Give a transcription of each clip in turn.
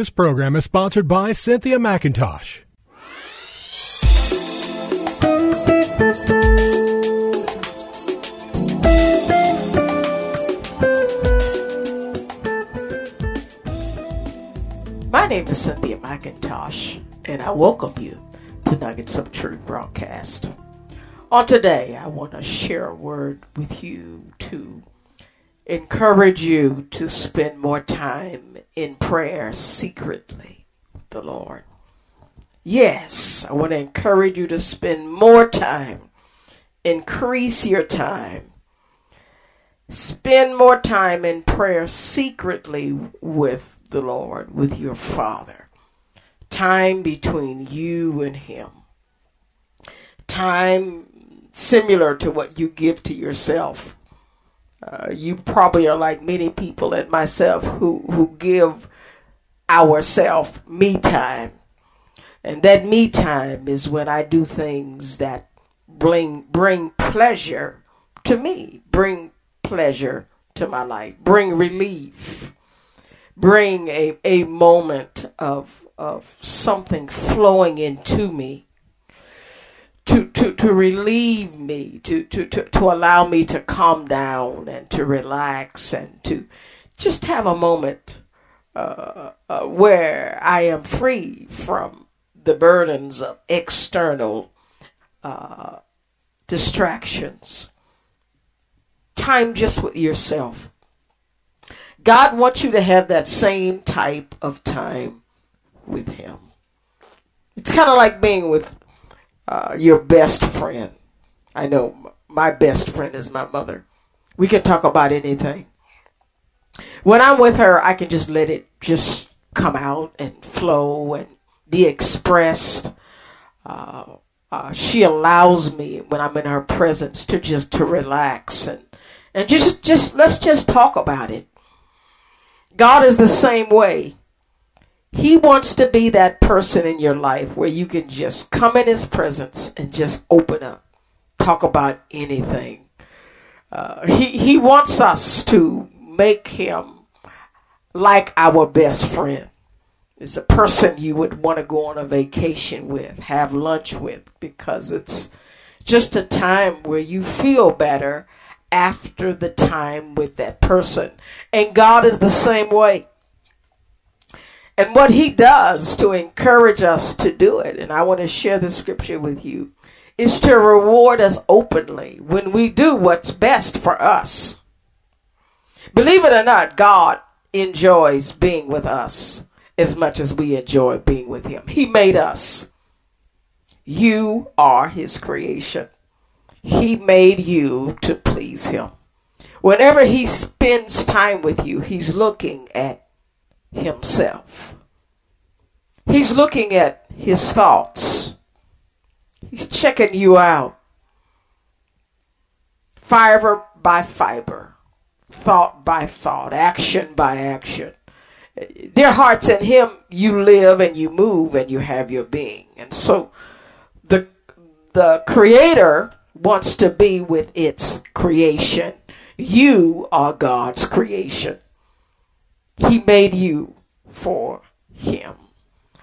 This program is sponsored by Cynthia McIntosh. My name is Cynthia McIntosh, and I welcome you to Nuggets of Truth broadcast. On today, I want to share a word with you to encourage you to spend more time in prayer secretly with the Lord. Yes, I want to encourage you to spend more time, increase your time, spend more time in prayer secretly with the Lord, with your Father. Time between you and Him. Time similar to what you give to yourself. Uh, you probably are like many people and myself who, who give ourself me time. And that me time is when I do things that bring bring pleasure to me, bring pleasure to my life, bring relief, bring a, a moment of of something flowing into me to, to, to relieve me, to, to, to, to allow me to calm down and to relax and to just have a moment uh, uh, where I am free from the burdens of external uh, distractions. Time just with yourself. God wants you to have that same type of time with Him. It's kind of like being with uh, your best friend. I know my best friend is my mother. We can talk about anything. When I'm with her, I can just let it just come out and flow and be expressed. Uh, uh, she allows me when I'm in her presence to just to relax and and just just let's just talk about it. God is the same way. He wants to be that person in your life where you can just come in His presence and just open up, talk about anything. Uh, he He wants us to make Him like our best friend. It's a person you would want to go on a vacation with, have lunch with, because it's just a time where you feel better after the time with that person. And God is the same way. And what he does to encourage us to do it, and I want to share the scripture with you, is to reward us openly when we do what's best for us. Believe it or not, God enjoys being with us as much as we enjoy being with him. He made us. You are his creation. He made you to please him. Whenever he spends time with you, he's looking at himself. He's looking at his thoughts. He's checking you out. Fiber by fiber, thought by thought, action by action. Dear hearts, in him you live and you move and you have your being. And so the the creator wants to be with its creation. You are God's creation. He made you for Him.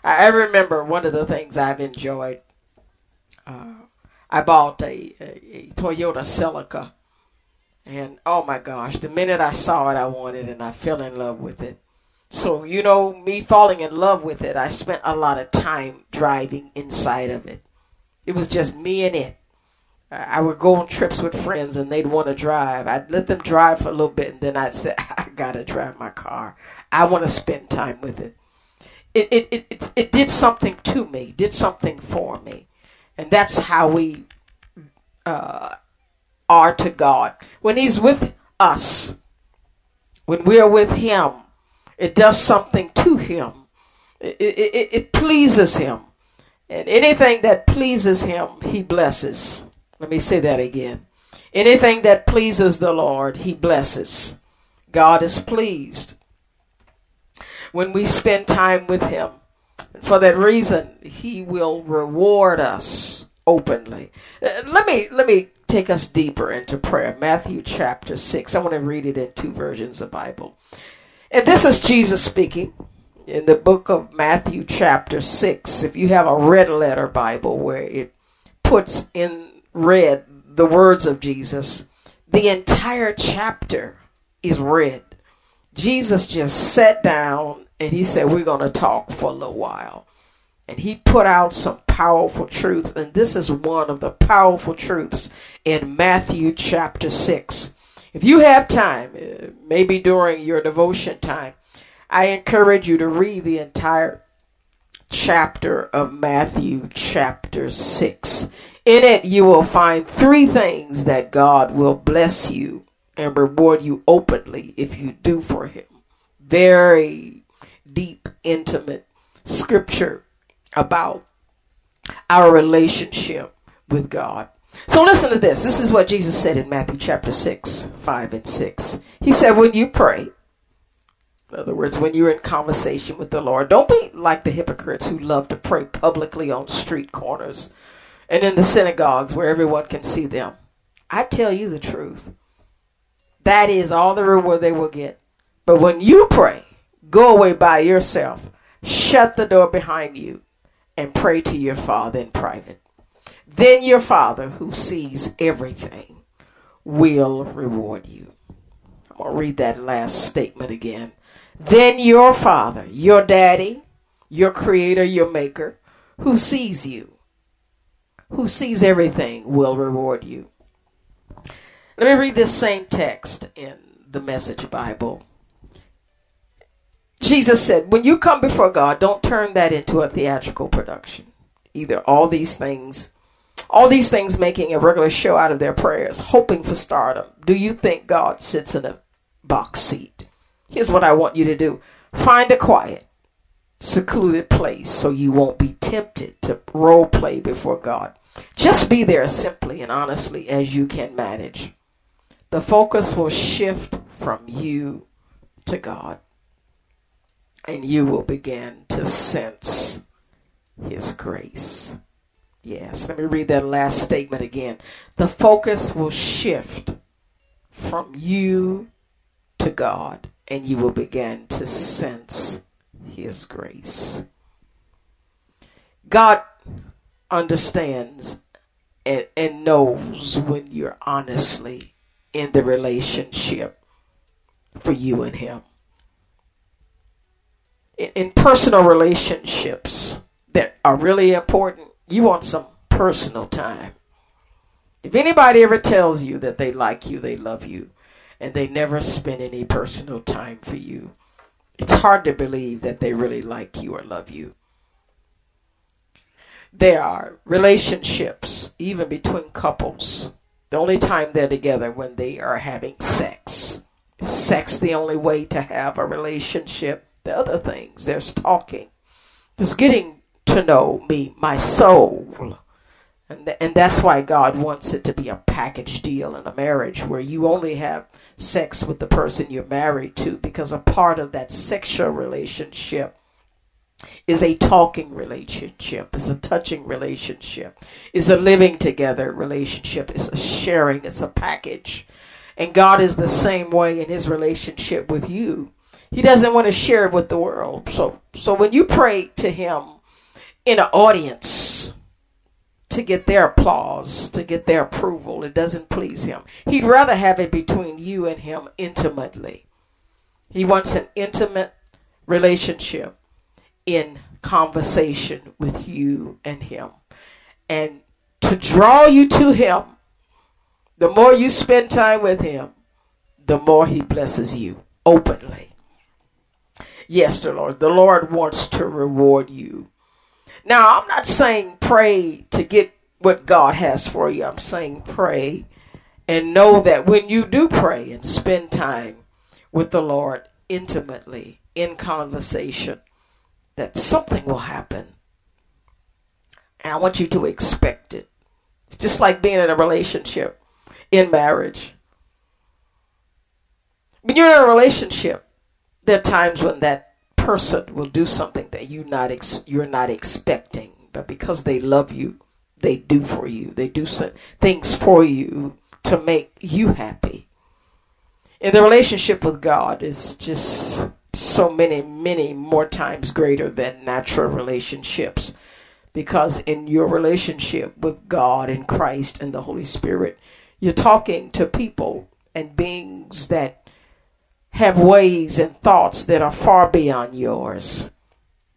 I remember one of the things I've enjoyed. Uh, I bought a, a, a, Toyota Celica, and oh my gosh, the minute I saw it, I wanted it, and I fell in love with it. So, you know, me falling in love with it, I spent a lot of time driving inside of it. It was just me and it. I would go on trips with friends and they'd want to drive. I'd let them drive for a little bit and then I'd say, I gotta drive my car. I want to spend time with it. It, it, it, it, it did something to me, did something for me. And that's how we uh, are to God. When He's with us, when we're with Him, it does something to Him. It, it, it pleases Him. And anything that pleases Him, He blesses. Let me say that again. Anything that pleases the Lord, He blesses. God is pleased when we spend time with Him. For that reason, He will reward us openly. Uh, let me let me take us deeper into prayer. Matthew chapter six. I want to read it in two versions of the Bible. And this is Jesus speaking. in the book of Matthew, chapter 6, if you have a red letter Bible where it puts in red the words of Jesus, the entire chapter is red. Jesus just sat down and he said, We're going to talk for a little while. And he put out some powerful truths, and this is one of the powerful truths in Matthew chapter 6. If you have time, uh, maybe during your devotion time, I encourage you to read the entire chapter of Matthew chapter 6. In it, you will find three things that God will bless you and reward you openly if you do for Him. Very deep, intimate scripture about our relationship with God. So listen to this. This is what Jesus said in Matthew chapter 6, 5 and 6. He said, When you pray, in other words, when you're in conversation with the Lord, don't be like the hypocrites who love to pray publicly on street corners and in the synagogues where everyone can see them. I tell you the truth. That is all the reward they will get. But when you pray, go away by yourself, shut the door behind you, and pray to your Father in private. Then your Father, who sees everything, will reward you. I'm going to read that last statement again then your father, your daddy, your creator, your maker, who sees you, who sees everything, will reward you. Let me read this same text in the Message Bible. Jesus said, When you come before God, don't turn that into a theatrical production. Either all these things, all these things making a regular show out of their prayers, hoping for stardom. Do you think God sits in a box seat? Here's what I want you to do find a quiet, secluded place so you won't be tempted to role play before God. Just be there simply and honestly as you can manage. The focus will shift from you to God, and you will begin to sense His grace. Yes, let me read that last statement again. The focus will shift from you to God and you will begin to sense His grace. God understands and, and knows when you're honestly in the relationship for you and Him. In, in personal relationships that are really important, you want some personal time. If anybody ever tells you that they like you, they love you, and they never spend any personal time for you. It's hard to believe that they really like you or love you. There are relationships, even between couples. The only time they're together when they are having sex. Is sex the only way to have a relationship? The other things, there's talking. There's getting to know me, my soul. And, th- and that's why God wants it to be a package deal in a marriage where you only have sex with the person you're married to because a part of that sexual relationship is a talking relationship, is a touching relationship, is a living together relationship, is a sharing, it's a package. And God is the same way in his relationship with you. He doesn't want to share it with the world. So so when you pray to him in an audience, to get their applause, to get their approval. It doesn't please him. He'd rather have it between you and him intimately. He wants an intimate relationship in conversation with you and him. And to draw you to him, the more you spend time with him, the more he blesses you openly. Yes, the Lord. The Lord wants to reward you now, I'm not saying pray to get what God has for you. I'm saying pray and know that when you do pray and spend time with the Lord intimately in conversation, that something will happen. And I want you to expect it. It's just like being in a relationship, in marriage. When you're in a relationship, there are times when that person will do something that you not ex- you're not expecting, but because they love you, they do for you. They do some things for you to make you happy. In the relationship with God, is just so many, many more times greater than natural relationships. Because in your relationship with God and Christ and the Holy Spirit, you're talking to people and beings that have ways and thoughts that are far beyond yours.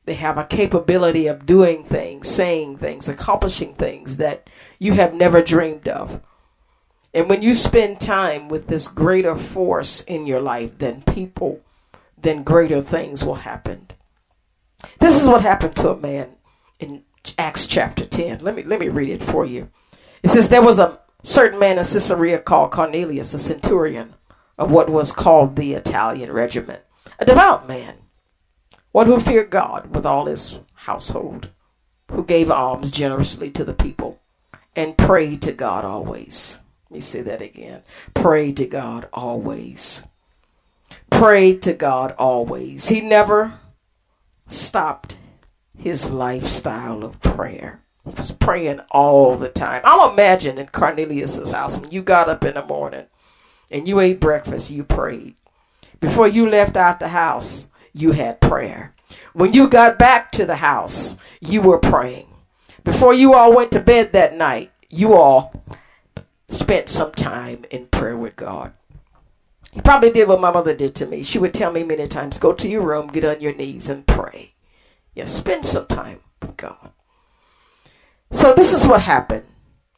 They have a capability of doing things, saying things, accomplishing things that you have never dreamed of. And when you spend time with this greater force in your life than people, then greater things will happen. This is what happened to a man in Acts chapter 10. Let me let me read it for you. It says there was a certain man in Caesarea called Cornelius, a centurion of what was called the Italian regiment, a devout man, one who feared God with all his household, who gave alms generously to the people, and prayed to God always. Let me say that again. Pray to God always. Pray to God always. He never stopped his lifestyle of prayer. He was praying all the time. I'll imagine in Cornelius's house when you got up in the morning and you ate breakfast, you prayed. Before you left out the house, you had prayer. When you got back to the house, you were praying. Before you all went to bed that night, you all spent some time in prayer with God. He probably did what my mother did to me. She would tell me many times, go to your room, get on your knees and pray. Yeah, spend some time with God. So this is what happened.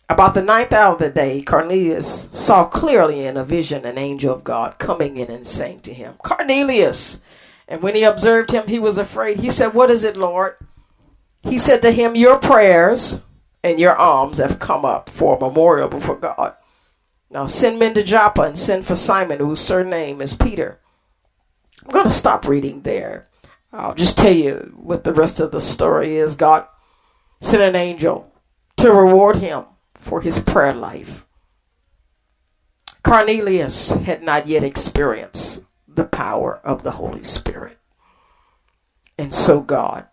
About the ninth hour of the day, Cornelius saw clearly in a vision an angel of God coming in and saying to him, Cornelius. And when he observed him, he was afraid. He said, What is it, Lord? He said to him, Your prayers and your alms have come up for a memorial before God. Now send men to Joppa and send for Simon, whose surname is Peter. I'm going to stop reading there. I'll just tell you what the rest of the story is. God sent an angel to reward him for his prayer life. Cornelius had not yet experienced the power of the Holy Spirit. And so God,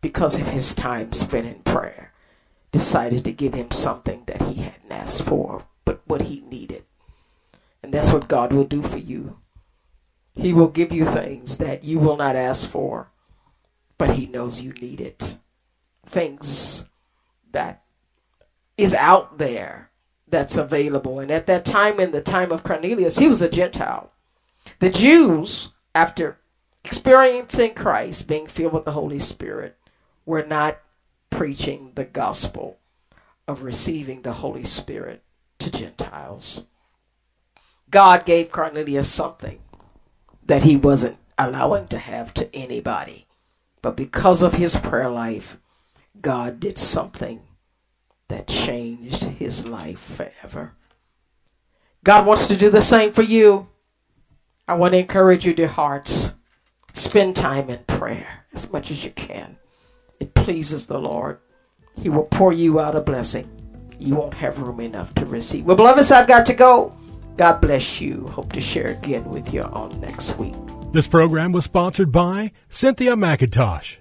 because of his time spent in prayer, decided to give him something that he hadn't asked for, but what he needed. And that's what God will do for you. He will give you things that you will not ask for, but he knows you need it. Things that is out there that's available. And at that time, in the time of Cornelius, he was a Gentile. The Jews, after experiencing Christ, being filled with the Holy Spirit, were not preaching the gospel of receiving the Holy Spirit to Gentiles. God gave Cornelius something that he wasn't allowing to have to anybody. But because of his prayer life, God did something that changed his life forever. God wants to do the same for you. I want to encourage you, dear hearts. Spend time in prayer as much as you can. It pleases the Lord. He will pour you out a blessing. You won't have room enough to receive. Well, beloveds, I've got to go. God bless you. Hope to share again with you on next week. This program was sponsored by Cynthia McIntosh.